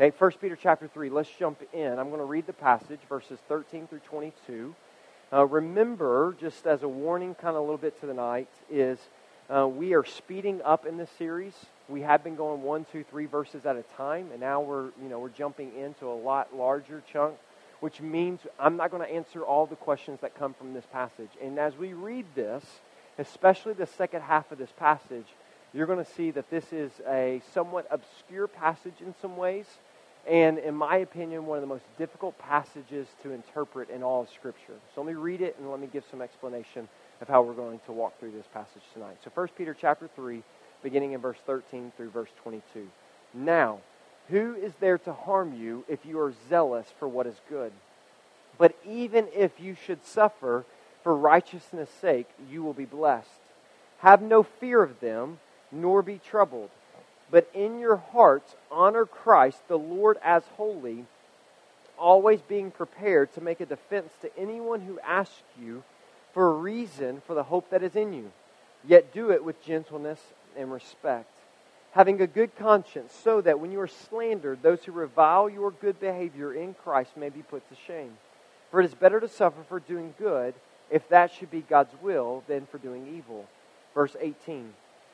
Okay, 1 Peter chapter 3, let's jump in. I'm going to read the passage, verses 13 through 22. Uh, remember, just as a warning, kind of a little bit to the night, is uh, we are speeding up in this series. We have been going one, two, three verses at a time, and now we're, you know, we're jumping into a lot larger chunk, which means I'm not going to answer all the questions that come from this passage. And as we read this, especially the second half of this passage, you're going to see that this is a somewhat obscure passage in some ways, and in my opinion, one of the most difficult passages to interpret in all of Scripture. So let me read it and let me give some explanation of how we're going to walk through this passage tonight. So 1 Peter chapter 3, beginning in verse 13 through verse 22. Now, who is there to harm you if you are zealous for what is good? But even if you should suffer for righteousness' sake, you will be blessed. Have no fear of them, nor be troubled. But in your hearts, honor Christ the Lord as holy, always being prepared to make a defense to anyone who asks you for a reason for the hope that is in you. Yet do it with gentleness and respect, having a good conscience, so that when you are slandered, those who revile your good behavior in Christ may be put to shame. For it is better to suffer for doing good, if that should be God's will, than for doing evil. Verse 18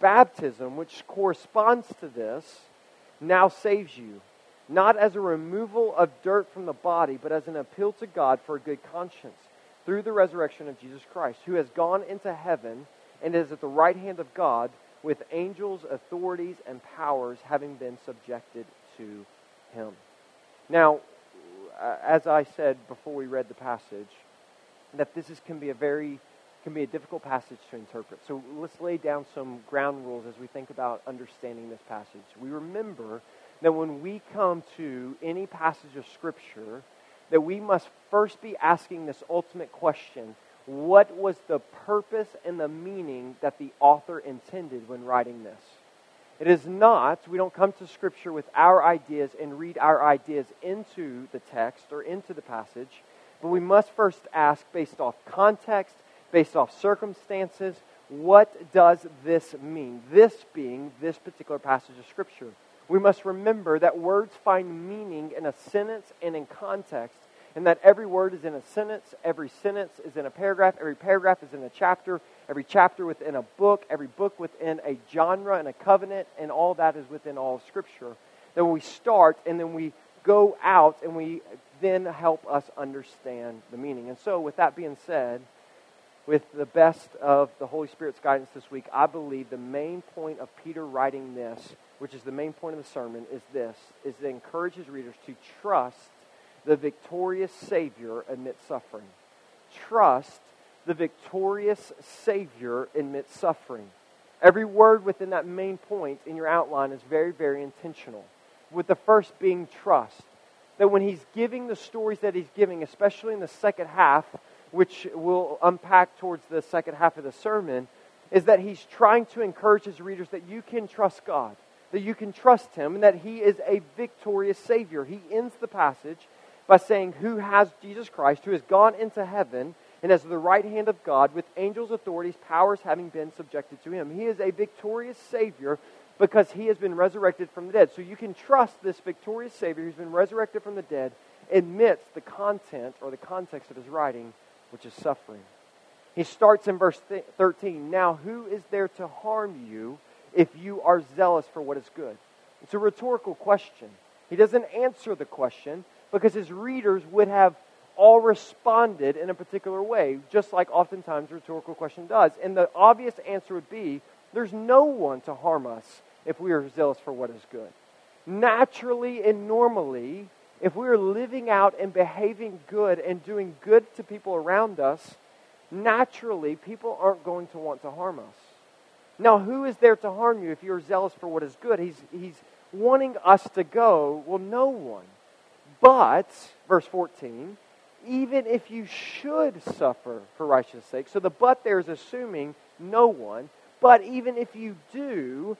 Baptism, which corresponds to this, now saves you, not as a removal of dirt from the body, but as an appeal to God for a good conscience through the resurrection of Jesus Christ, who has gone into heaven and is at the right hand of God with angels, authorities, and powers having been subjected to him. Now, uh, as I said before we read the passage, that this is, can be a very can be a difficult passage to interpret. So let's lay down some ground rules as we think about understanding this passage. We remember that when we come to any passage of Scripture, that we must first be asking this ultimate question what was the purpose and the meaning that the author intended when writing this? It is not, we don't come to Scripture with our ideas and read our ideas into the text or into the passage, but we must first ask, based off context, based off circumstances, what does this mean? This being this particular passage of Scripture we must remember that words find meaning in a sentence and in context, and that every word is in a sentence, every sentence is in a paragraph, every paragraph is in a chapter, every chapter within a book, every book within a genre and a covenant, and all that is within all of Scripture. Then we start, and then we go out, and we then help us understand the meaning. And so, with that being said, with the best of the Holy Spirit's guidance this week, I believe the main point of Peter writing this which is the main point of the sermon, is this, is to encourage his readers to trust the victorious Savior amidst suffering. Trust the victorious Savior amidst suffering. Every word within that main point in your outline is very, very intentional. With the first being trust. That when he's giving the stories that he's giving, especially in the second half, which we'll unpack towards the second half of the sermon, is that he's trying to encourage his readers that you can trust God that you can trust him and that he is a victorious Savior. He ends the passage by saying, Who has Jesus Christ, who has gone into heaven and is the right hand of God, with angels, authorities, powers having been subjected to him. He is a victorious Savior because he has been resurrected from the dead. So you can trust this victorious Savior who's been resurrected from the dead amidst the content or the context of his writing, which is suffering. He starts in verse 13 Now, who is there to harm you? if you are zealous for what is good? It's a rhetorical question. He doesn't answer the question because his readers would have all responded in a particular way, just like oftentimes a rhetorical question does. And the obvious answer would be there's no one to harm us if we are zealous for what is good. Naturally and normally, if we are living out and behaving good and doing good to people around us, naturally people aren't going to want to harm us. Now, who is there to harm you if you're zealous for what is good? He's, he's wanting us to go. Well, no one. But, verse 14, even if you should suffer for righteousness' sake, so the but there is assuming no one, but even if you do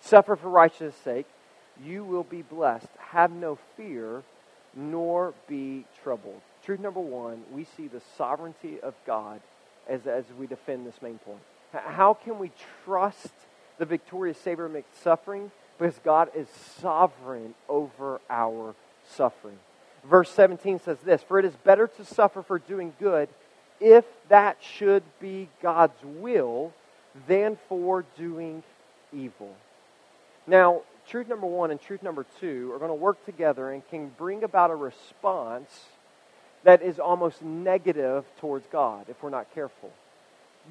suffer for righteousness' sake, you will be blessed. Have no fear, nor be troubled. Truth number one, we see the sovereignty of God as, as we defend this main point. How can we trust the victorious Savior amidst suffering? Because God is sovereign over our suffering. Verse 17 says this For it is better to suffer for doing good, if that should be God's will, than for doing evil. Now, truth number one and truth number two are going to work together and can bring about a response that is almost negative towards God if we're not careful.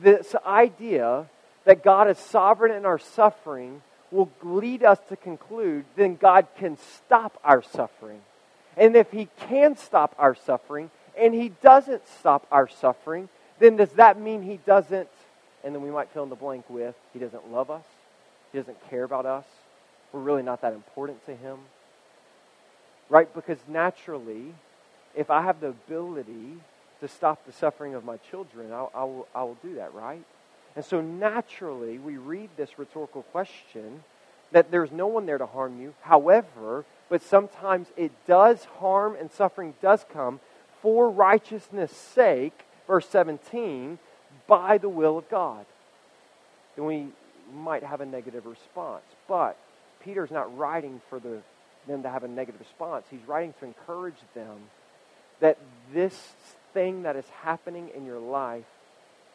This idea that God is sovereign in our suffering will lead us to conclude then God can stop our suffering. And if He can stop our suffering and He doesn't stop our suffering, then does that mean He doesn't, and then we might fill in the blank with, He doesn't love us? He doesn't care about us? We're really not that important to Him? Right? Because naturally, if I have the ability to stop the suffering of my children, I, I, will, I will do that, right? And so naturally, we read this rhetorical question that there's no one there to harm you. However, but sometimes it does harm and suffering does come for righteousness' sake, verse 17, by the will of God. Then we might have a negative response. But Peter's not writing for the, them to have a negative response. He's writing to encourage them that this thing that is happening in your life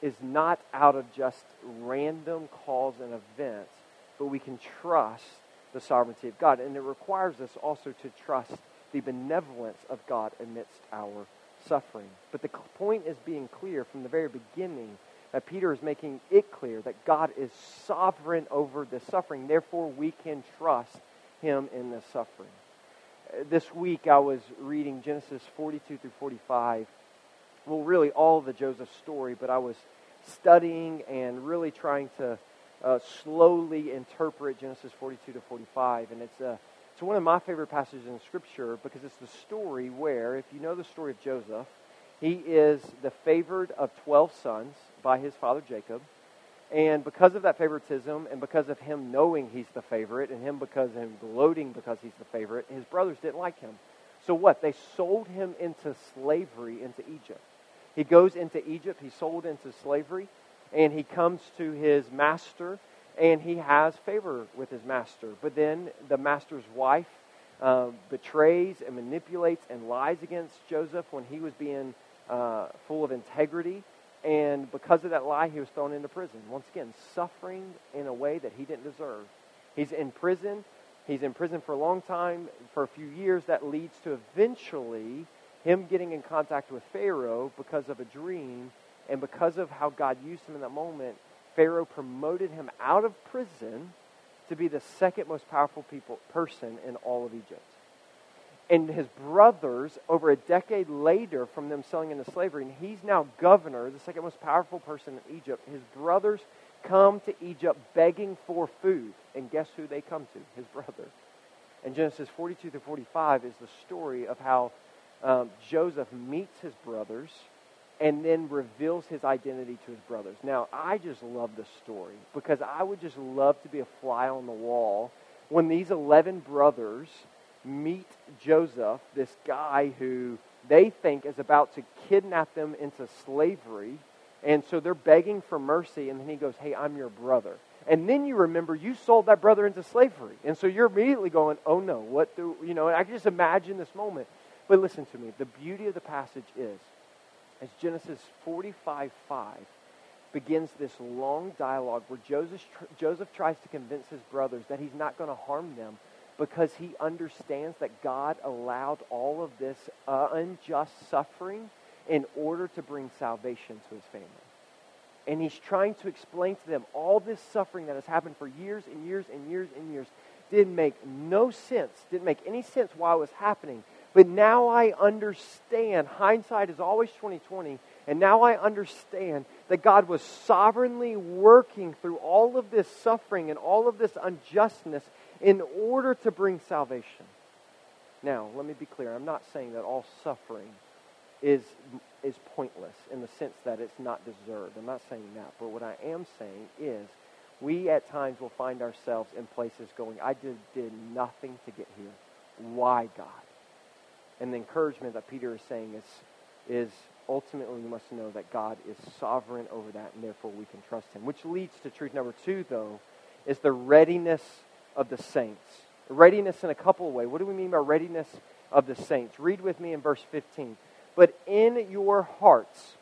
is not out of just random cause and events, but we can trust the sovereignty of God. And it requires us also to trust the benevolence of God amidst our suffering. But the point is being clear from the very beginning that Peter is making it clear that God is sovereign over the suffering. Therefore, we can trust him in the suffering. This week I was reading Genesis 42 through 45. Well, really all of the Joseph story, but I was studying and really trying to uh, slowly interpret Genesis 42 to 45. And it's, uh, it's one of my favorite passages in Scripture because it's the story where, if you know the story of Joseph, he is the favored of 12 sons by his father Jacob. And because of that favoritism, and because of him knowing he's the favorite, and him because of him gloating because he's the favorite, his brothers didn't like him. So what? They sold him into slavery into Egypt. He goes into Egypt, he's sold into slavery, and he comes to his master, and he has favor with his master. But then the master's wife uh, betrays and manipulates and lies against Joseph when he was being uh, full of integrity. And because of that lie, he was thrown into prison. Once again, suffering in a way that he didn't deserve. He's in prison. He's in prison for a long time, for a few years. That leads to eventually him getting in contact with Pharaoh because of a dream and because of how God used him in that moment. Pharaoh promoted him out of prison to be the second most powerful people, person in all of Egypt and his brothers over a decade later from them selling into slavery and he's now governor the second most powerful person in egypt. His brothers come to egypt begging for food and guess who they come to? His brother and genesis 42 to 45 is the story of how um, joseph meets his brothers and then reveals his identity to his brothers. Now i just love this story because i would just love to be a fly on the wall when these 11 brothers meet Joseph, this guy who they think is about to kidnap them into slavery. And so they're begging for mercy. And then he goes, Hey, I'm your brother. And then you remember you sold that brother into slavery. And so you're immediately going, Oh no, what do, you know, I can just imagine this moment. But listen to me. The beauty of the passage is, as Genesis 45 5 begins this long dialogue where Joseph, Joseph tries to convince his brothers that he's not going to harm them, because he understands that God allowed all of this uh, unjust suffering in order to bring salvation to his family. And he's trying to explain to them all this suffering that has happened for years and years and years and years didn't make no sense, didn't make any sense why it was happening. But now I understand. Hindsight is always 2020. And now I understand that God was sovereignly working through all of this suffering and all of this unjustness in order to bring salvation. Now, let me be clear. I'm not saying that all suffering is, is pointless in the sense that it's not deserved. I'm not saying that. But what I am saying is we at times will find ourselves in places going, I did, did nothing to get here. Why, God? And the encouragement that Peter is saying is, is ultimately we must know that God is sovereign over that, and therefore we can trust Him. Which leads to truth number two, though, is the readiness of the saints. Readiness in a couple of ways. What do we mean by readiness of the saints? Read with me in verse 15. But in your hearts,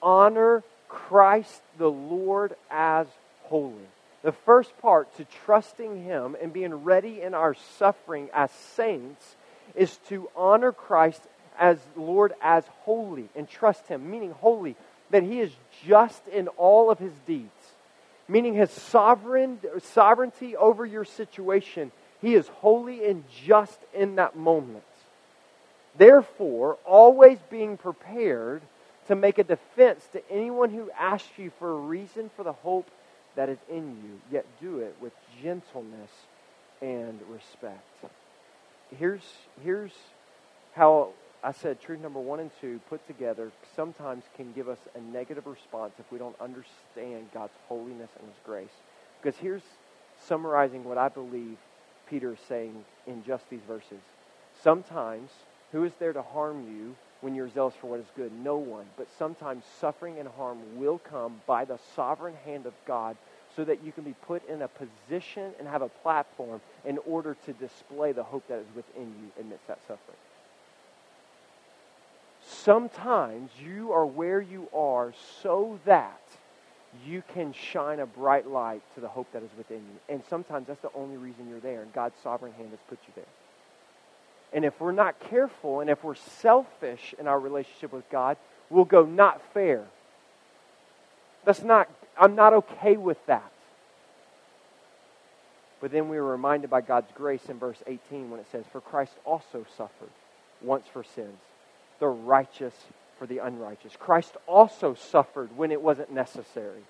honor Christ the Lord as holy. The first part, to trusting Him and being ready in our suffering as saints, is to honor Christ as Lord as holy and trust Him, meaning holy, that He is just in all of His deeds, meaning His sovereign, sovereignty over your situation. He is holy and just in that moment. Therefore, always being prepared to make a defense to anyone who asks you for a reason for the hope that is in you, yet do it with gentleness and respect. Here's, here's how I said truth number one and two put together sometimes can give us a negative response if we don't understand God's holiness and His grace. Because here's summarizing what I believe Peter is saying in just these verses. Sometimes, who is there to harm you when you're zealous for what is good? No one. But sometimes suffering and harm will come by the sovereign hand of God so that you can be put in a position and have a platform in order to display the hope that is within you amidst that suffering. Sometimes you are where you are so that you can shine a bright light to the hope that is within you. And sometimes that's the only reason you're there, and God's sovereign hand has put you there. And if we're not careful and if we're selfish in our relationship with God, we'll go not fair. That's not, I'm not okay with that. But then we are reminded by God's grace in verse 18 when it says, For Christ also suffered once for sins the righteous for the unrighteous. Christ also suffered when it wasn't necessary,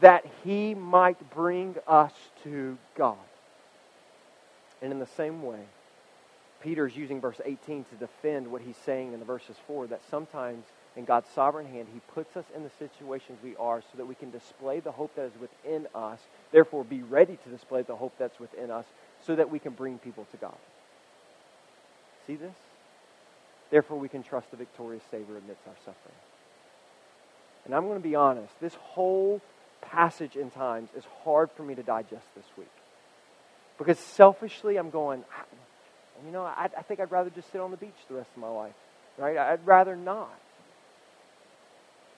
that he might bring us to God. And in the same way, Peter's using verse 18 to defend what he's saying in the verses 4 that sometimes in God's sovereign hand, He puts us in the situations we are so that we can display the hope that is within us, therefore, be ready to display the hope that's within us so that we can bring people to God. See this? Therefore, we can trust the victorious Savior amidst our suffering. And I'm going to be honest, this whole passage in times is hard for me to digest this week. Because selfishly, I'm going, ah, you know, I, I think I'd rather just sit on the beach the rest of my life, right? I'd rather not.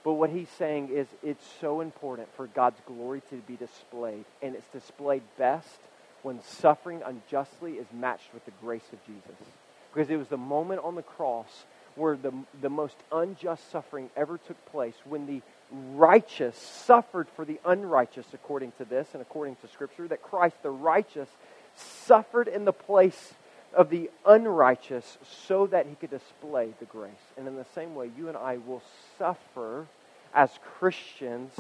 But what he's saying is it's so important for God's glory to be displayed, and it's displayed best when suffering unjustly is matched with the grace of Jesus because it was the moment on the cross where the, the most unjust suffering ever took place when the righteous suffered for the unrighteous, according to this and according to Scripture, that Christ, the righteous, suffered in the place of the unrighteous so that he could display the grace. And in the same way, you and I will suffer as Christians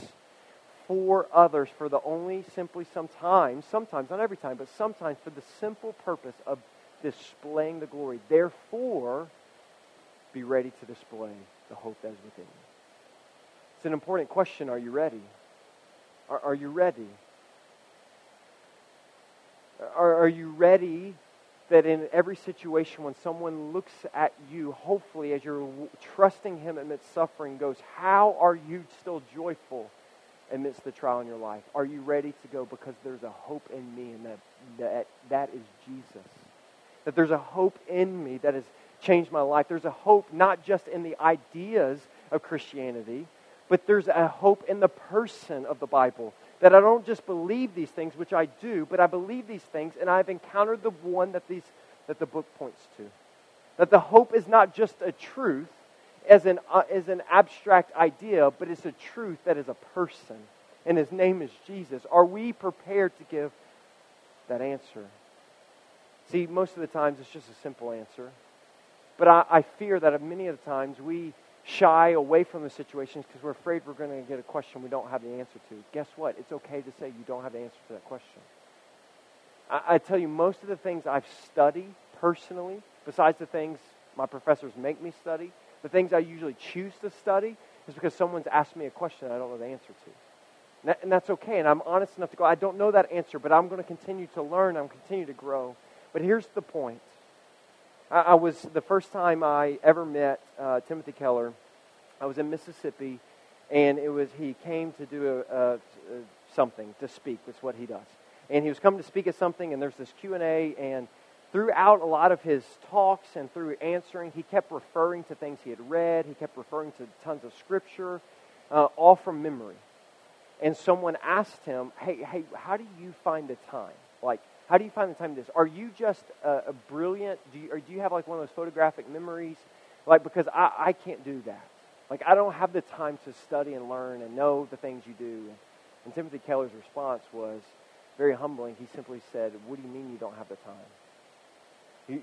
for others for the only simply sometimes, sometimes, not every time, but sometimes for the simple purpose of displaying the glory. Therefore, be ready to display the hope that is within you. It's an important question. Are you ready? Are, are you ready? Are, are you ready that in every situation when someone looks at you, hopefully as you're trusting Him amidst suffering, goes, How are you still joyful amidst the trial in your life? Are you ready to go because there's a hope in me and that, that, that is Jesus? That there's a hope in me that has changed my life. There's a hope not just in the ideas of Christianity, but there's a hope in the person of the Bible. That I don't just believe these things, which I do, but I believe these things, and I've encountered the one that, these, that the book points to. That the hope is not just a truth as an, uh, as an abstract idea, but it's a truth that is a person, and his name is Jesus. Are we prepared to give that answer? See, most of the times it's just a simple answer. But I, I fear that many of the times we shy away from the situations because we're afraid we're going to get a question we don't have the answer to. Guess what? It's okay to say you don't have the answer to that question. I, I tell you, most of the things I've studied personally besides the things my professors make me study, the things I usually choose to study is because someone's asked me a question I don't know the answer to. And that's okay. And I'm honest enough to go, I don't know that answer, but I'm going to continue to learn. I'm continue to grow. But here's the point. I, I was, the first time I ever met uh, Timothy Keller, I was in Mississippi, and it was, he came to do a, a, a something, to speak. That's what he does. And he was coming to speak at something, and there's this Q&A, and throughout a lot of his talks and through answering, he kept referring to things he had read. He kept referring to tons of scripture, uh, all from memory. And someone asked him, "Hey, hey, how do you find the time? Like, how do you find the time to this? Are you just a, a brilliant? Do you, or do you have like one of those photographic memories? Like, because I, I can't do that. Like, I don't have the time to study and learn and know the things you do." And Timothy Keller's response was very humbling. He simply said, "What do you mean you don't have the time?"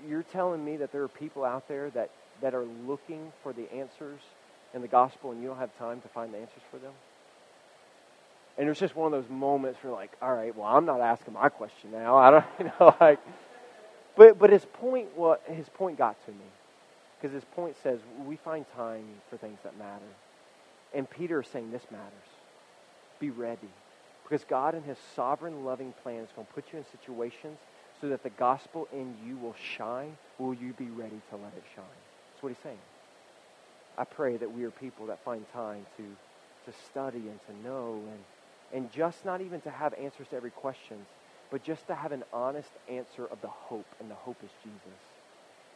You're telling me that there are people out there that, that are looking for the answers in the gospel and you don't have time to find the answers for them? And it was just one of those moments where like, all right, well, I'm not asking my question now. I don't, you know, like, but, but his point, what his point got to me. Because his point says we find time for things that matter. And Peter is saying this matters. Be ready. Because God in his sovereign, loving plan is going to put you in situations so that the gospel in you will shine, will you be ready to let it shine? That's what he's saying. I pray that we are people that find time to, to study and to know and, and just not even to have answers to every question, but just to have an honest answer of the hope, and the hope is Jesus.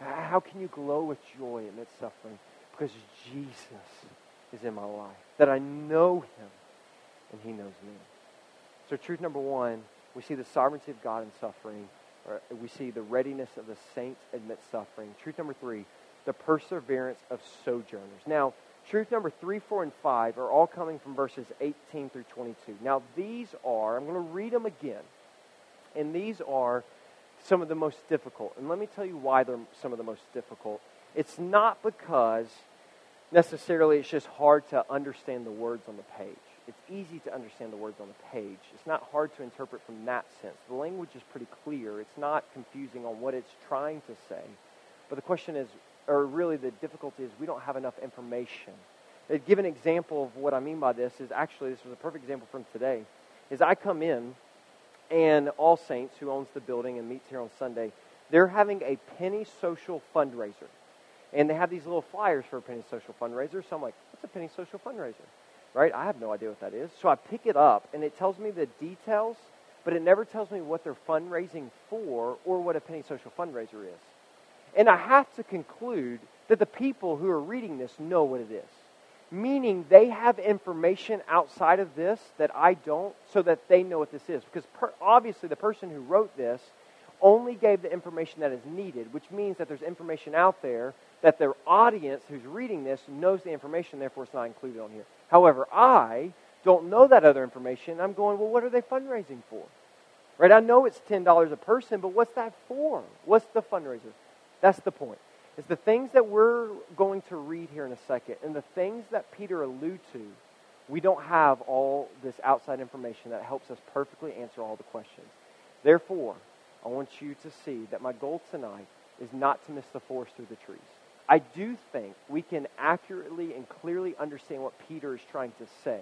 How can you glow with joy amidst suffering? Because Jesus is in my life, that I know him and he knows me. So, truth number one, we see the sovereignty of God in suffering or we see the readiness of the saints amidst suffering. Truth number three, the perseverance of sojourners. Now, truth number three, four, and five are all coming from verses 18 through 22. Now, these are, I'm going to read them again, and these are some of the most difficult. And let me tell you why they're some of the most difficult. It's not because necessarily it's just hard to understand the words on the page it's easy to understand the words on the page. It's not hard to interpret from that sense. The language is pretty clear. It's not confusing on what it's trying to say. But the question is, or really the difficulty is, we don't have enough information. To give an example of what I mean by this is actually, this was a perfect example from today, is I come in and All Saints, who owns the building and meets here on Sunday, they're having a penny social fundraiser. And they have these little flyers for a penny social fundraiser. So I'm like, what's a penny social fundraiser? right? I have no idea what that is. So I pick it up, and it tells me the details, but it never tells me what they're fundraising for or what a penny social fundraiser is. And I have to conclude that the people who are reading this know what it is. Meaning they have information outside of this that I don't, so that they know what this is. Because per, obviously, the person who wrote this only gave the information that is needed, which means that there's information out there that their audience who's reading this knows the information, therefore it's not included on here. However, I don't know that other information. I'm going, well, what are they fundraising for? Right? I know it's $10 a person, but what's that for? What's the fundraiser? That's the point. Is the things that we're going to read here in a second and the things that Peter allude to. We don't have all this outside information that helps us perfectly answer all the questions. Therefore, I want you to see that my goal tonight is not to miss the forest through the trees. I do think we can accurately and clearly understand what Peter is trying to say.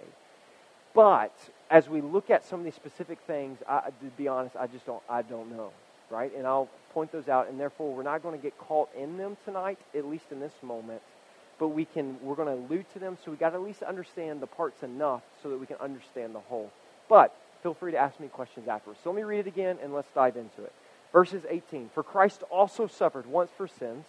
But as we look at some of these specific things, I, to be honest, I just don't, I don't know, right? And I'll point those out, and therefore we're not going to get caught in them tonight, at least in this moment. But we can, we're going to allude to them, so we got to at least understand the parts enough so that we can understand the whole. But feel free to ask me questions afterwards. So let me read it again, and let's dive into it. Verses 18. For Christ also suffered once for sins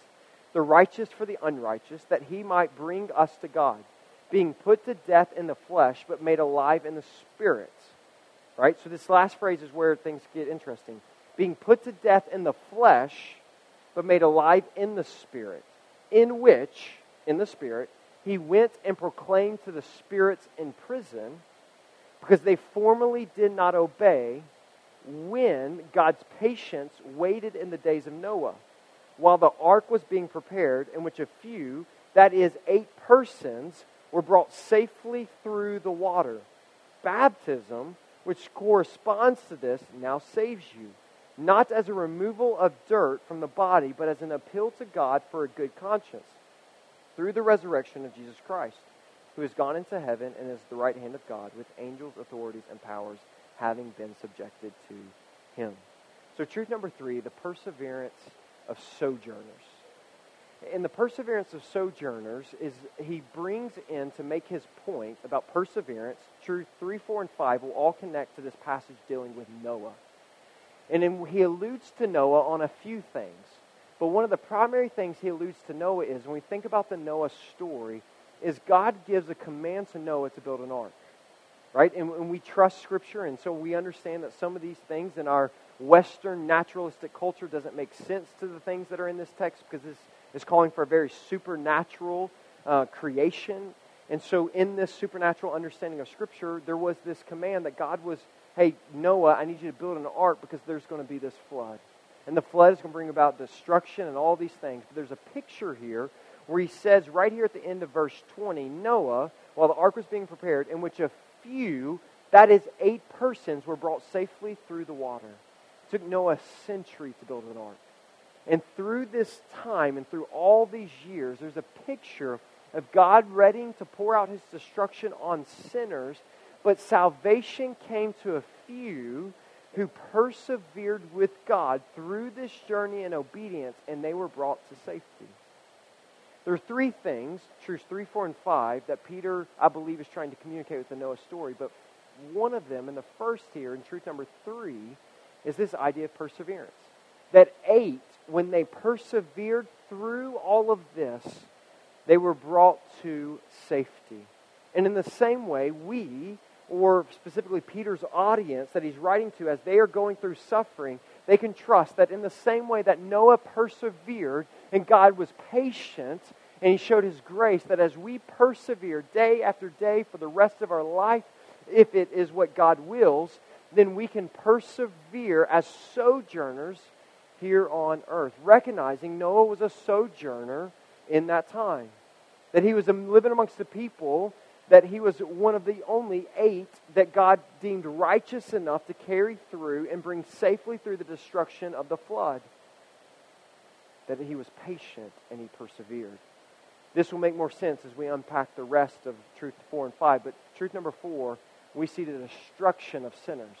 the righteous for the unrighteous, that he might bring us to God, being put to death in the flesh, but made alive in the spirit. Right? So this last phrase is where things get interesting. Being put to death in the flesh, but made alive in the spirit, in which, in the spirit, he went and proclaimed to the spirits in prison, because they formerly did not obey when God's patience waited in the days of Noah while the ark was being prepared, in which a few, that is, eight persons, were brought safely through the water. Baptism, which corresponds to this, now saves you, not as a removal of dirt from the body, but as an appeal to God for a good conscience, through the resurrection of Jesus Christ, who has gone into heaven and is the right hand of God, with angels, authorities, and powers having been subjected to him. So, truth number three the perseverance of sojourners. And the perseverance of sojourners is he brings in to make his point about perseverance. Truth 3, 4, and 5 will all connect to this passage dealing with Noah. And then he alludes to Noah on a few things. But one of the primary things he alludes to Noah is when we think about the Noah story, is God gives a command to Noah to build an ark. Right? And, and we trust Scripture, and so we understand that some of these things in our Western naturalistic culture doesn't make sense to the things that are in this text because this is calling for a very supernatural uh, creation. And so, in this supernatural understanding of Scripture, there was this command that God was hey, Noah, I need you to build an ark because there's going to be this flood. And the flood is going to bring about destruction and all these things. But there's a picture here where he says, right here at the end of verse 20, Noah, while the ark was being prepared, in which a few, that is, eight persons, were brought safely through the water. It took Noah a century to build an ark. And through this time and through all these years, there's a picture of God ready to pour out his destruction on sinners but salvation came to a few who persevered with God through this journey in obedience, and they were brought to safety. There are three things, truths 3, 4, and 5, that Peter, I believe, is trying to communicate with the Noah story. But one of them, and the first here, in truth number 3, is this idea of perseverance. That eight, when they persevered through all of this, they were brought to safety. And in the same way, we or specifically Peter's audience that he's writing to as they are going through suffering, they can trust that in the same way that Noah persevered and God was patient and he showed his grace, that as we persevere day after day for the rest of our life, if it is what God wills, then we can persevere as sojourners here on earth, recognizing Noah was a sojourner in that time. That he was living amongst the people that he was one of the only eight that God deemed righteous enough to carry through and bring safely through the destruction of the flood. That he was patient and he persevered. This will make more sense as we unpack the rest of truth 4 and 5. But truth number 4, we see the destruction of sinners.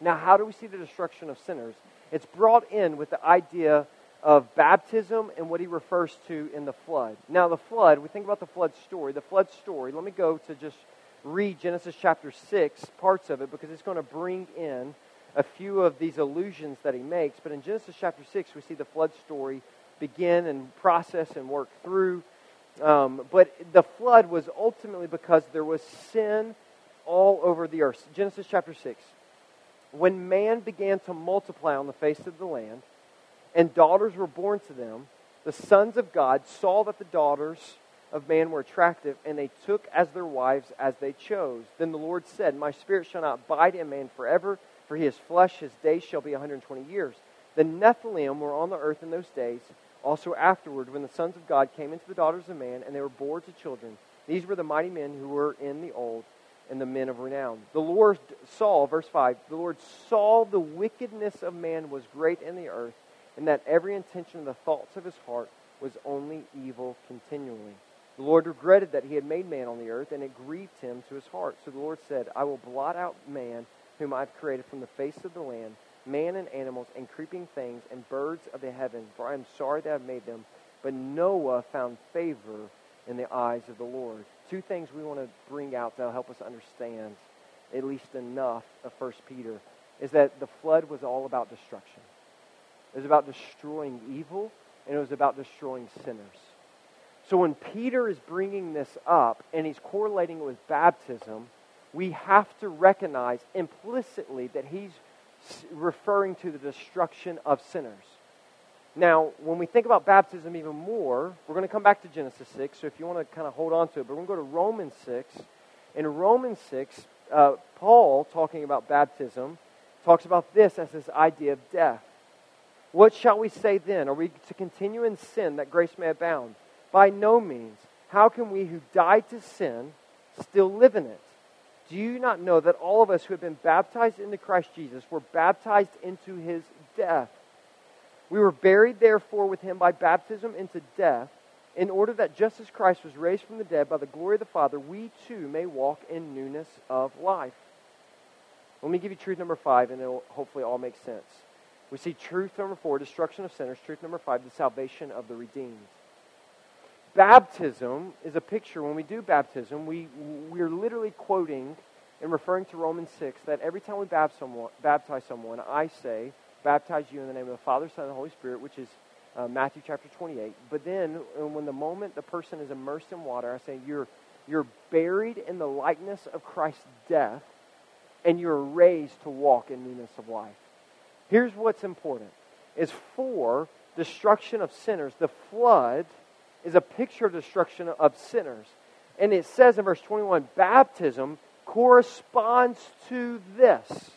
Now, how do we see the destruction of sinners? It's brought in with the idea of baptism and what he refers to in the flood. Now, the flood, we think about the flood story. The flood story, let me go to just read Genesis chapter 6, parts of it, because it's going to bring in a few of these allusions that he makes. But in Genesis chapter 6, we see the flood story begin and process and work through. Um, but the flood was ultimately because there was sin all over the earth. Genesis chapter 6. When man began to multiply on the face of the land, and daughters were born to them, the sons of God saw that the daughters of man were attractive, and they took as their wives as they chose. Then the Lord said, My spirit shall not abide in man forever, for he is flesh, his days shall be 120 years. The Nephilim were on the earth in those days, also afterward, when the sons of God came into the daughters of man, and they were born to children. These were the mighty men who were in the old, and the men of renown. The Lord saw, verse 5, the Lord saw the wickedness of man was great in the earth and that every intention of the thoughts of his heart was only evil continually. The Lord regretted that he had made man on the earth, and it grieved him to his heart. So the Lord said, I will blot out man, whom I've created from the face of the land, man and animals, and creeping things, and birds of the heaven, for I am sorry that I've made them. But Noah found favor in the eyes of the Lord. Two things we want to bring out that'll help us understand at least enough of 1 Peter is that the flood was all about destruction. It was about destroying evil, and it was about destroying sinners. So when Peter is bringing this up and he's correlating it with baptism, we have to recognize implicitly that he's referring to the destruction of sinners. Now, when we think about baptism even more, we're going to come back to Genesis 6, so if you want to kind of hold on to it, but we're going to go to Romans 6. In Romans 6, uh, Paul, talking about baptism, talks about this as this idea of death. What shall we say then? Are we to continue in sin that grace may abound? By no means. How can we who died to sin still live in it? Do you not know that all of us who have been baptized into Christ Jesus were baptized into his death? We were buried, therefore, with him by baptism into death, in order that just as Christ was raised from the dead by the glory of the Father, we too may walk in newness of life. Let me give you truth number five, and it'll hopefully all make sense. We see truth number four, destruction of sinners. Truth number five, the salvation of the redeemed. Baptism is a picture. When we do baptism, we, we're literally quoting and referring to Romans 6 that every time we baptize someone, I say, baptize you in the name of the Father, Son, and the Holy Spirit, which is uh, Matthew chapter 28. But then, uh, when the moment the person is immersed in water, I say, you're, you're buried in the likeness of Christ's death, and you're raised to walk in newness of life. Here's what's important is for destruction of sinners, the flood is a picture of destruction of sinners. And it says in verse 21 baptism corresponds to this.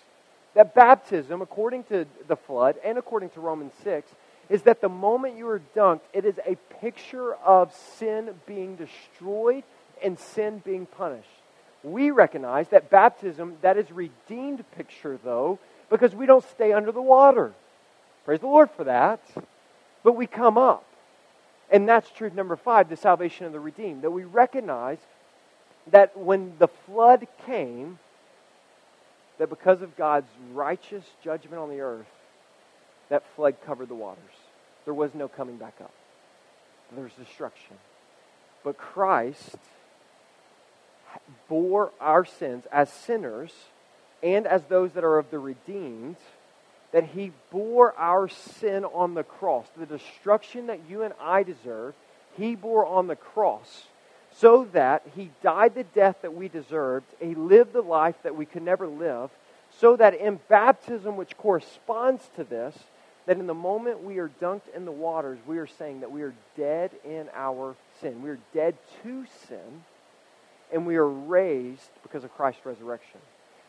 That baptism, according to the flood and according to Romans 6, is that the moment you are dunked, it is a picture of sin being destroyed and sin being punished. We recognize that baptism, that is redeemed picture, though, because we don't stay under the water. Praise the Lord for that. But we come up. And that's truth number five the salvation of the redeemed. That we recognize that when the flood came, that because of God's righteous judgment on the earth, that flood covered the waters. There was no coming back up. There's destruction. But Christ bore our sins as sinners and as those that are of the redeemed, that he bore our sin on the cross. The destruction that you and I deserve, he bore on the cross so that he died the death that we deserved, he lived the life that we could never live, so that in baptism, which corresponds to this, that in the moment we are dunked in the waters, we are saying that we are dead in our sin. We are dead to sin, and we are raised because of Christ's resurrection.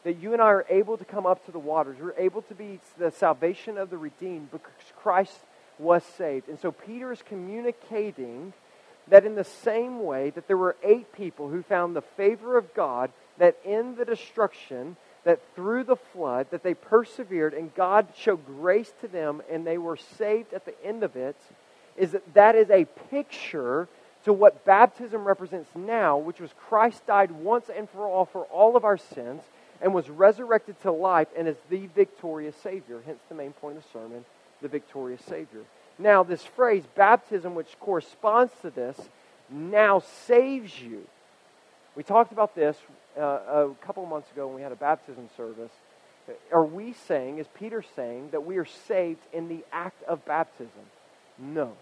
That you and I are able to come up to the waters. We're able to be the salvation of the redeemed because Christ was saved. And so Peter is communicating that in the same way that there were eight people who found the favor of God, that in the destruction, that through the flood, that they persevered and God showed grace to them and they were saved at the end of it, is that that is a picture to what baptism represents now, which was Christ died once and for all for all of our sins and was resurrected to life and is the victorious Savior. Hence the main point of the sermon, the victorious Savior. Now, this phrase, baptism, which corresponds to this, now saves you. We talked about this uh, a couple months ago when we had a baptism service. Are we saying, is Peter saying, that we are saved in the act of baptism? No.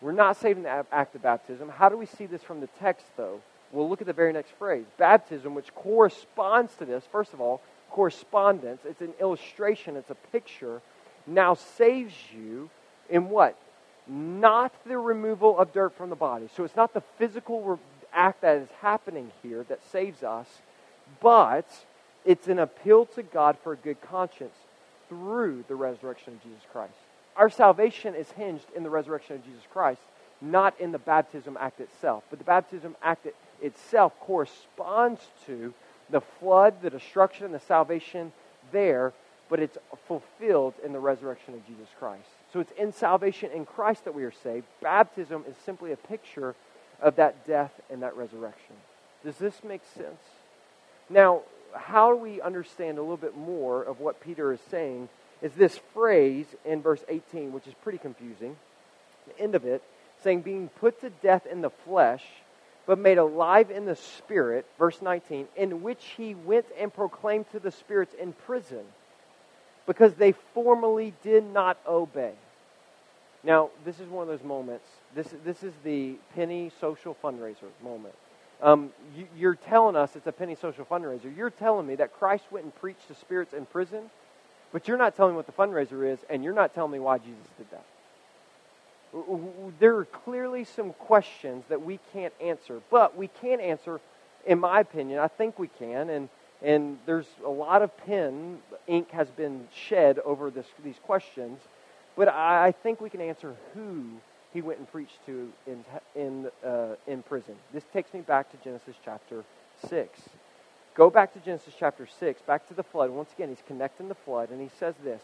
We're not saved in the act of baptism. How do we see this from the text, though? We'll look at the very next phrase. Baptism, which corresponds to this, first of all, correspondence. It's an illustration, it's a picture. Now saves you in what? Not the removal of dirt from the body. So it's not the physical act that is happening here that saves us, but it's an appeal to God for a good conscience through the resurrection of Jesus Christ. Our salvation is hinged in the resurrection of Jesus Christ, not in the baptism act itself. But the baptism act itself corresponds to the flood, the destruction, and the salvation there, but it's fulfilled in the resurrection of Jesus Christ. So it's in salvation in Christ that we are saved. Baptism is simply a picture of that death and that resurrection. Does this make sense? Now, how do we understand a little bit more of what Peter is saying is this phrase in verse 18, which is pretty confusing. The end of it, saying, being put to death in the flesh, but made alive in the spirit, verse 19, in which he went and proclaimed to the spirits in prison because they formerly did not obey. Now, this is one of those moments. This, this is the penny social fundraiser moment. Um, you, you're telling us it's a penny social fundraiser. You're telling me that Christ went and preached to spirits in prison, but you're not telling me what the fundraiser is, and you're not telling me why Jesus did that. There are clearly some questions that we can't answer, but we can answer, in my opinion, I think we can, and and there's a lot of pen, ink has been shed over this, these questions. But I, I think we can answer who he went and preached to in, in, uh, in prison. This takes me back to Genesis chapter 6. Go back to Genesis chapter 6, back to the flood. Once again, he's connecting the flood, and he says this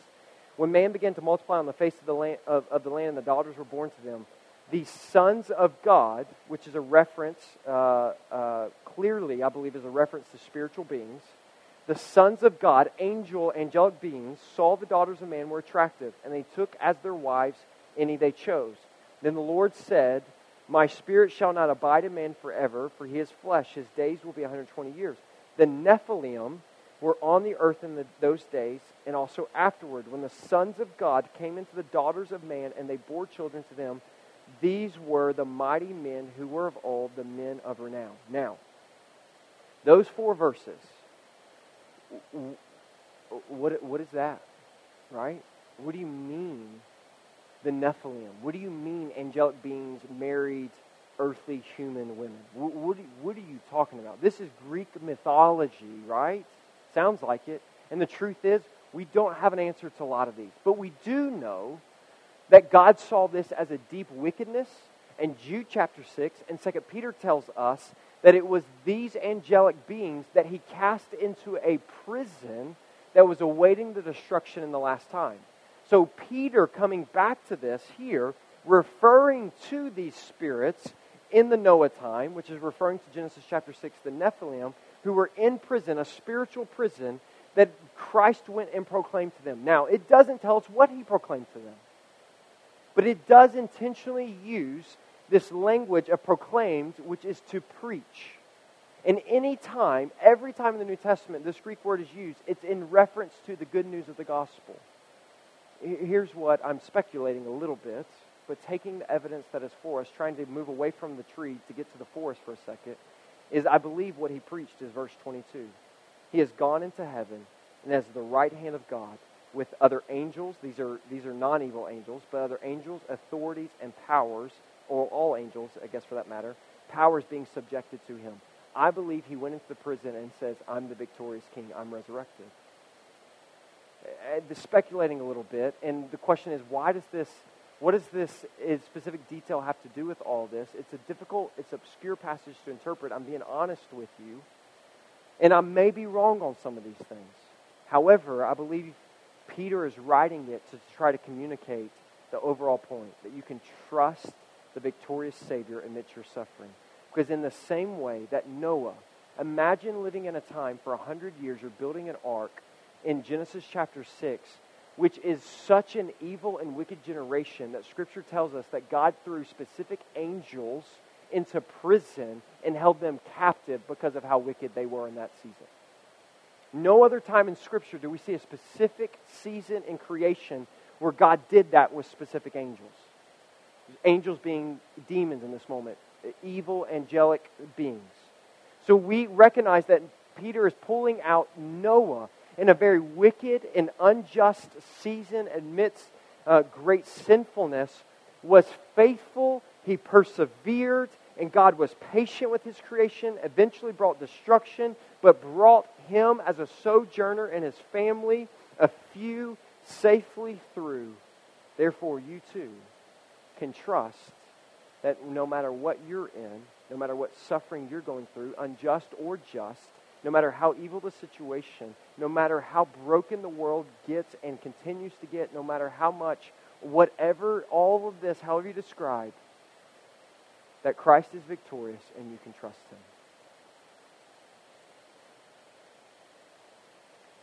When man began to multiply on the face of the land, of, of the land and the daughters were born to them, the sons of God, which is a reference, uh, uh, clearly, I believe, is a reference to spiritual beings. The sons of God, angel, angelic beings, saw the daughters of man were attractive, and they took as their wives any they chose. Then the Lord said, My spirit shall not abide in man forever, for he is flesh. His days will be 120 years. The Nephilim were on the earth in the, those days, and also afterward, when the sons of God came into the daughters of man, and they bore children to them these were the mighty men who were of old, the men of renown. Now, those four verses, what, what is that? Right? What do you mean, the Nephilim? What do you mean, angelic beings married earthly human women? What, what, what are you talking about? This is Greek mythology, right? Sounds like it. And the truth is, we don't have an answer to a lot of these. But we do know that God saw this as a deep wickedness. And Jude chapter 6 and 2 Peter tells us that it was these angelic beings that he cast into a prison that was awaiting the destruction in the last time. So, Peter coming back to this here, referring to these spirits in the Noah time, which is referring to Genesis chapter 6, the Nephilim, who were in prison, a spiritual prison, that Christ went and proclaimed to them. Now, it doesn't tell us what he proclaimed to them. But it does intentionally use this language of proclaimed, which is to preach. And any time, every time in the New Testament this Greek word is used, it's in reference to the good news of the gospel. Here's what I'm speculating a little bit, but taking the evidence that is for us, trying to move away from the tree to get to the forest for a second, is I believe what he preached is verse 22. He has gone into heaven and has the right hand of God with other angels. These are, these are non evil angels, but other angels, authorities, and powers, or all angels, I guess for that matter, powers being subjected to him. I believe he went into the prison and says, I'm the victorious king, I'm resurrected. Uh, speculating a little bit, and the question is, why does this, what does this specific detail have to do with all this? It's a difficult, it's obscure passage to interpret. I'm being honest with you, and I may be wrong on some of these things. However, I believe Peter is writing it to try to communicate the overall point that you can trust the victorious Savior amidst your suffering. Because, in the same way that Noah, imagine living in a time for 100 years, you're building an ark in Genesis chapter 6, which is such an evil and wicked generation that Scripture tells us that God threw specific angels into prison and held them captive because of how wicked they were in that season. No other time in Scripture do we see a specific season in creation where God did that with specific angels. Angels being demons in this moment, evil angelic beings. So we recognize that Peter is pulling out Noah in a very wicked and unjust season amidst uh, great sinfulness, was faithful, he persevered, and God was patient with his creation, eventually brought destruction, but brought him as a sojourner and his family a few safely through. Therefore, you too can trust that no matter what you're in, no matter what suffering you're going through, unjust or just, no matter how evil the situation, no matter how broken the world gets and continues to get, no matter how much, whatever, all of this, however you describe, that Christ is victorious and you can trust him.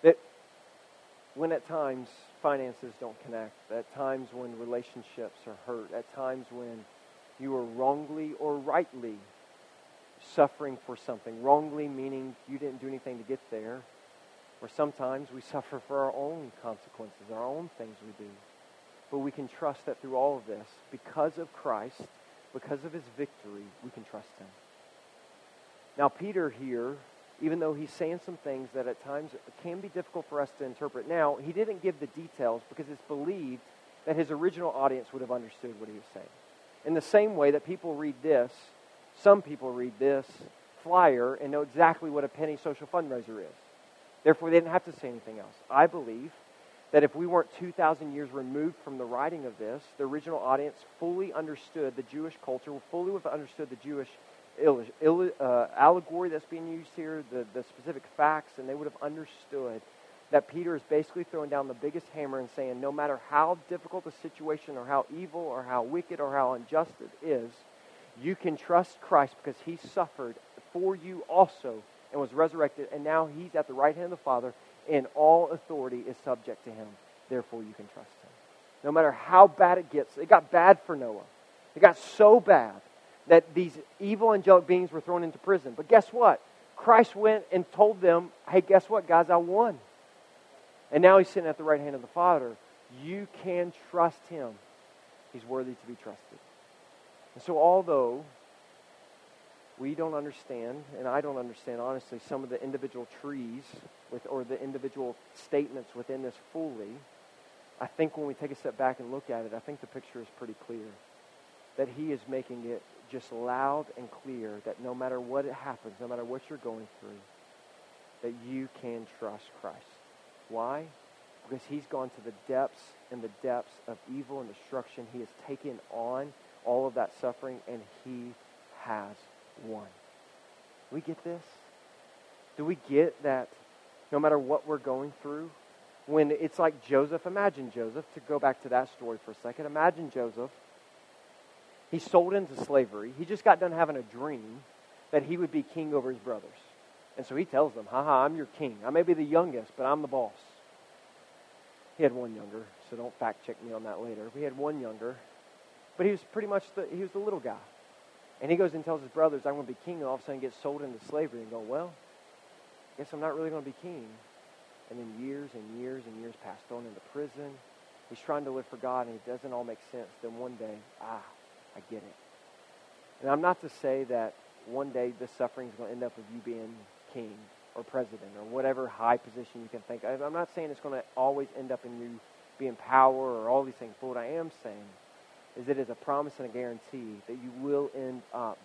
That when at times finances don't connect, at times when relationships are hurt, at times when you are wrongly or rightly suffering for something, wrongly meaning you didn't do anything to get there, or sometimes we suffer for our own consequences, our own things we do. But we can trust that through all of this, because of Christ, because of his victory, we can trust him. Now, Peter here, even though he's saying some things that at times can be difficult for us to interpret, now, he didn't give the details because it's believed that his original audience would have understood what he was saying. In the same way that people read this, some people read this flyer and know exactly what a penny social fundraiser is. Therefore, they didn't have to say anything else. I believe that if we weren't 2,000 years removed from the writing of this, the original audience fully understood the Jewish culture, fully would have understood the Jewish uh, allegory that's being used here, the, the specific facts, and they would have understood that Peter is basically throwing down the biggest hammer and saying, no matter how difficult the situation or how evil or how wicked or how unjust it is, you can trust Christ because he suffered for you also and was resurrected, and now he's at the right hand of the Father, and all authority is subject to him. Therefore, you can trust him. No matter how bad it gets, it got bad for Noah. It got so bad that these evil angelic beings were thrown into prison. But guess what? Christ went and told them, hey, guess what, guys? I won. And now he's sitting at the right hand of the Father. You can trust him. He's worthy to be trusted. And so, although we don't understand, and I don't understand, honestly, some of the individual trees with, or the individual statements within this fully, I think when we take a step back and look at it, I think the picture is pretty clear. That he is making it just loud and clear that no matter what happens, no matter what you're going through, that you can trust Christ. Why? Because he's gone to the depths and the depths of evil and destruction. He has taken on all of that suffering, and he has won. We get this? Do we get that no matter what we're going through, when it's like Joseph, imagine Joseph, to go back to that story for a second. Imagine Joseph He sold into slavery. He just got done having a dream that he would be king over his brothers. And so he tells them, haha, I'm your king. I may be the youngest, but I'm the boss. He had one younger, so don't fact check me on that later. We had one younger, but he was pretty much the, he was the little guy. And he goes and tells his brothers, I'm going to be king, and all of a sudden gets sold into slavery and go, well, guess I'm not really going to be king. And then years and years and years pass, thrown into prison. He's trying to live for God, and it doesn't all make sense. Then one day, ah, I get it. And I'm not to say that one day this suffering is going to end up with you being king or president or whatever high position you can think of. I'm not saying it's going to always end up in you being power or all these things. But what I am saying is it is a promise and a guarantee that you will end up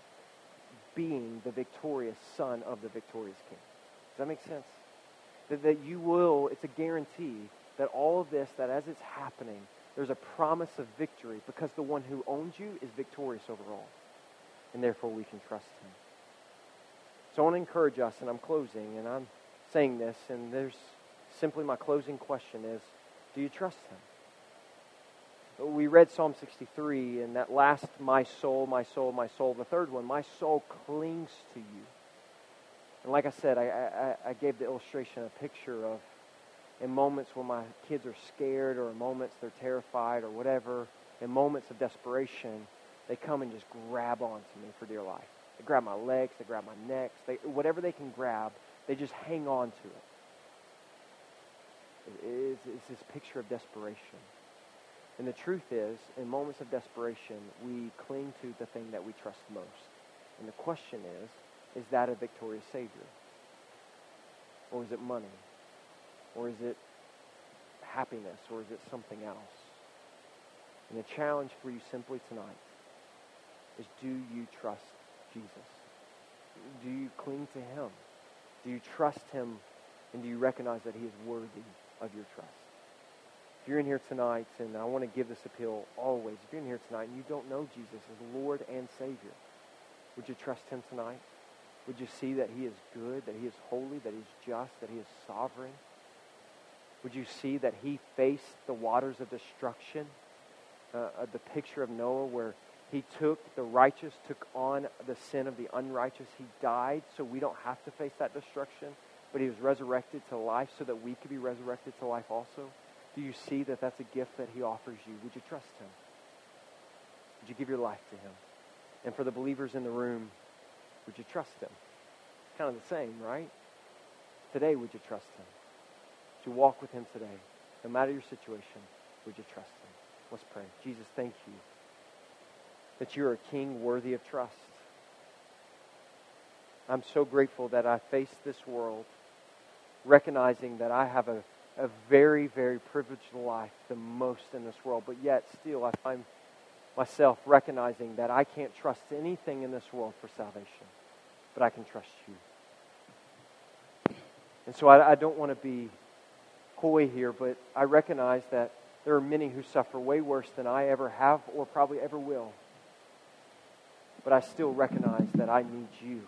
being the victorious son of the victorious king. Does that make sense? That, that you will, it's a guarantee that all of this, that as it's happening, there's a promise of victory because the one who owns you is victorious over all. And therefore we can trust him. So I want to encourage us, and I'm closing, and I'm saying this, and there's simply my closing question is do you trust him? We read Psalm 63, and that last, my soul, my soul, my soul, the third one, my soul clings to you. And like I said, I, I, I gave the illustration a picture of in moments when my kids are scared or in moments they're terrified or whatever, in moments of desperation, they come and just grab onto me for dear life. They grab my legs, they grab my necks, they, whatever they can grab, they just hang on to it. It is, it's this picture of desperation. And the truth is, in moments of desperation, we cling to the thing that we trust most. And the question is, is that a victorious Savior? Or is it money? Or is it happiness? Or is it something else? And the challenge for you simply tonight is do you trust Jesus? Do you cling to him? Do you trust him? And do you recognize that he is worthy of your trust? You're in here tonight, and I want to give this appeal always, if you're in here tonight and you don't know Jesus as Lord and Savior, would you trust him tonight? Would you see that he is good, that he is holy, that he's just, that he is sovereign? Would you see that he faced the waters of destruction? Uh, the picture of Noah where he took, the righteous took on the sin of the unrighteous. He died so we don't have to face that destruction, but he was resurrected to life so that we could be resurrected to life also. Do you see that that's a gift that he offers you? Would you trust him? Would you give your life to him? And for the believers in the room, would you trust him? Kind of the same, right? Today, would you trust him? to walk with him today, no matter your situation, would you trust him? Let's pray. Jesus, thank you that you're a king worthy of trust. I'm so grateful that I face this world recognizing that I have a, a very, very privileged life, the most in this world, but yet still I find myself recognizing that I can't trust anything in this world for salvation, but I can trust you. And so I, I don't want to be coy here, but I recognize that there are many who suffer way worse than I ever have or probably ever will. But I still recognize that I need you,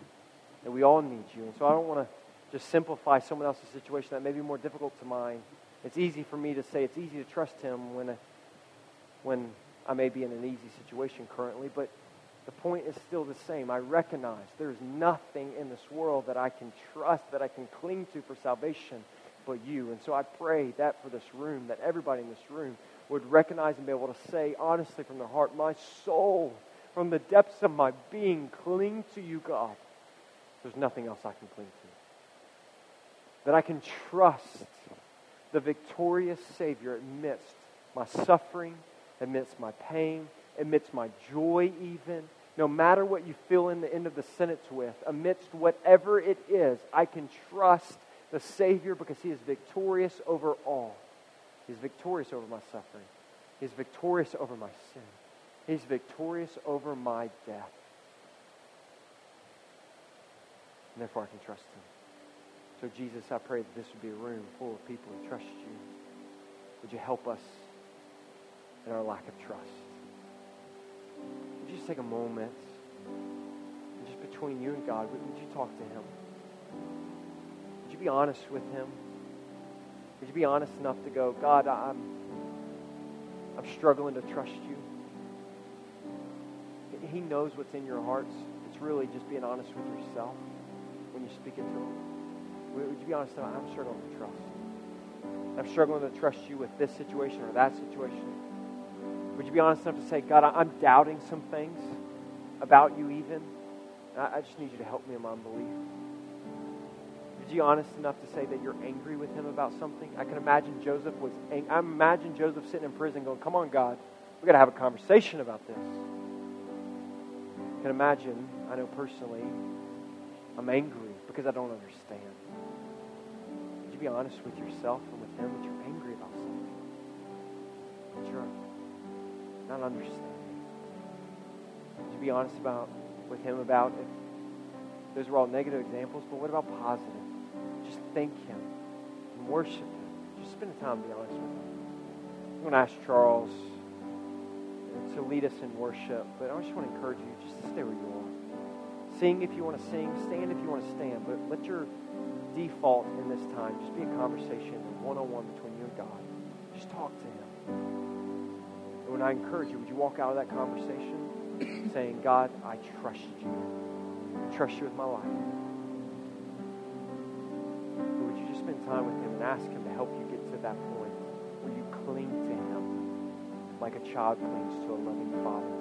that we all need you. And so I don't want to just simplify someone else's situation that may be more difficult to mine. It's easy for me to say it's easy to trust him when, when I may be in an easy situation currently, but the point is still the same. I recognize there's nothing in this world that I can trust, that I can cling to for salvation but you. And so I pray that for this room, that everybody in this room would recognize and be able to say honestly from their heart, My soul, from the depths of my being, cling to you, God. There's nothing else I can cling to. That I can trust the victorious Savior amidst my suffering, amidst my pain, amidst my joy, even. No matter what you fill in the end of the sentence with, amidst whatever it is, I can trust the Savior because He is victorious over all. He's victorious over my suffering. He's victorious over my sin. He's victorious over my death. And therefore, I can trust Him. So, Jesus, I pray that this would be a room full of people who trust you. Would you help us in our lack of trust? Would you just take a moment, just between you and God, would you talk to Him? Would you be honest with Him? Would you be honest enough to go, God, I'm, I'm struggling to trust you? He knows what's in your hearts. It's really just being honest with yourself when you speak it to Him. Would you be honest? I'm struggling to trust. I'm struggling to trust you with this situation or that situation. Would you be honest enough to say, God, I'm doubting some things about you even. I just need you to help me in my unbelief. Would you be honest enough to say that you're angry with him about something? I can imagine Joseph was. I imagine Joseph sitting in prison, going, "Come on, God, we got to have a conversation about this." I can imagine. I know personally, I'm angry because I don't understand Would you be honest with yourself and with Him that you're angry about something. That you're not understanding. Would you be honest about with Him about those were all negative examples, but what about positive? Just thank Him and worship Him. Just spend time to be honest with Him. I'm going to ask Charles to lead us in worship, but I just want to encourage you just to stay where you are. Sing if you want to sing, stand if you want to stand, but let your default in this time just be a conversation one on one between you and God. Just talk to Him. And when I encourage you, would you walk out of that conversation saying, God, I trust you. I trust you with my life. Or would you just spend time with Him and ask Him to help you get to that point where you cling to Him like a child clings to a loving Father?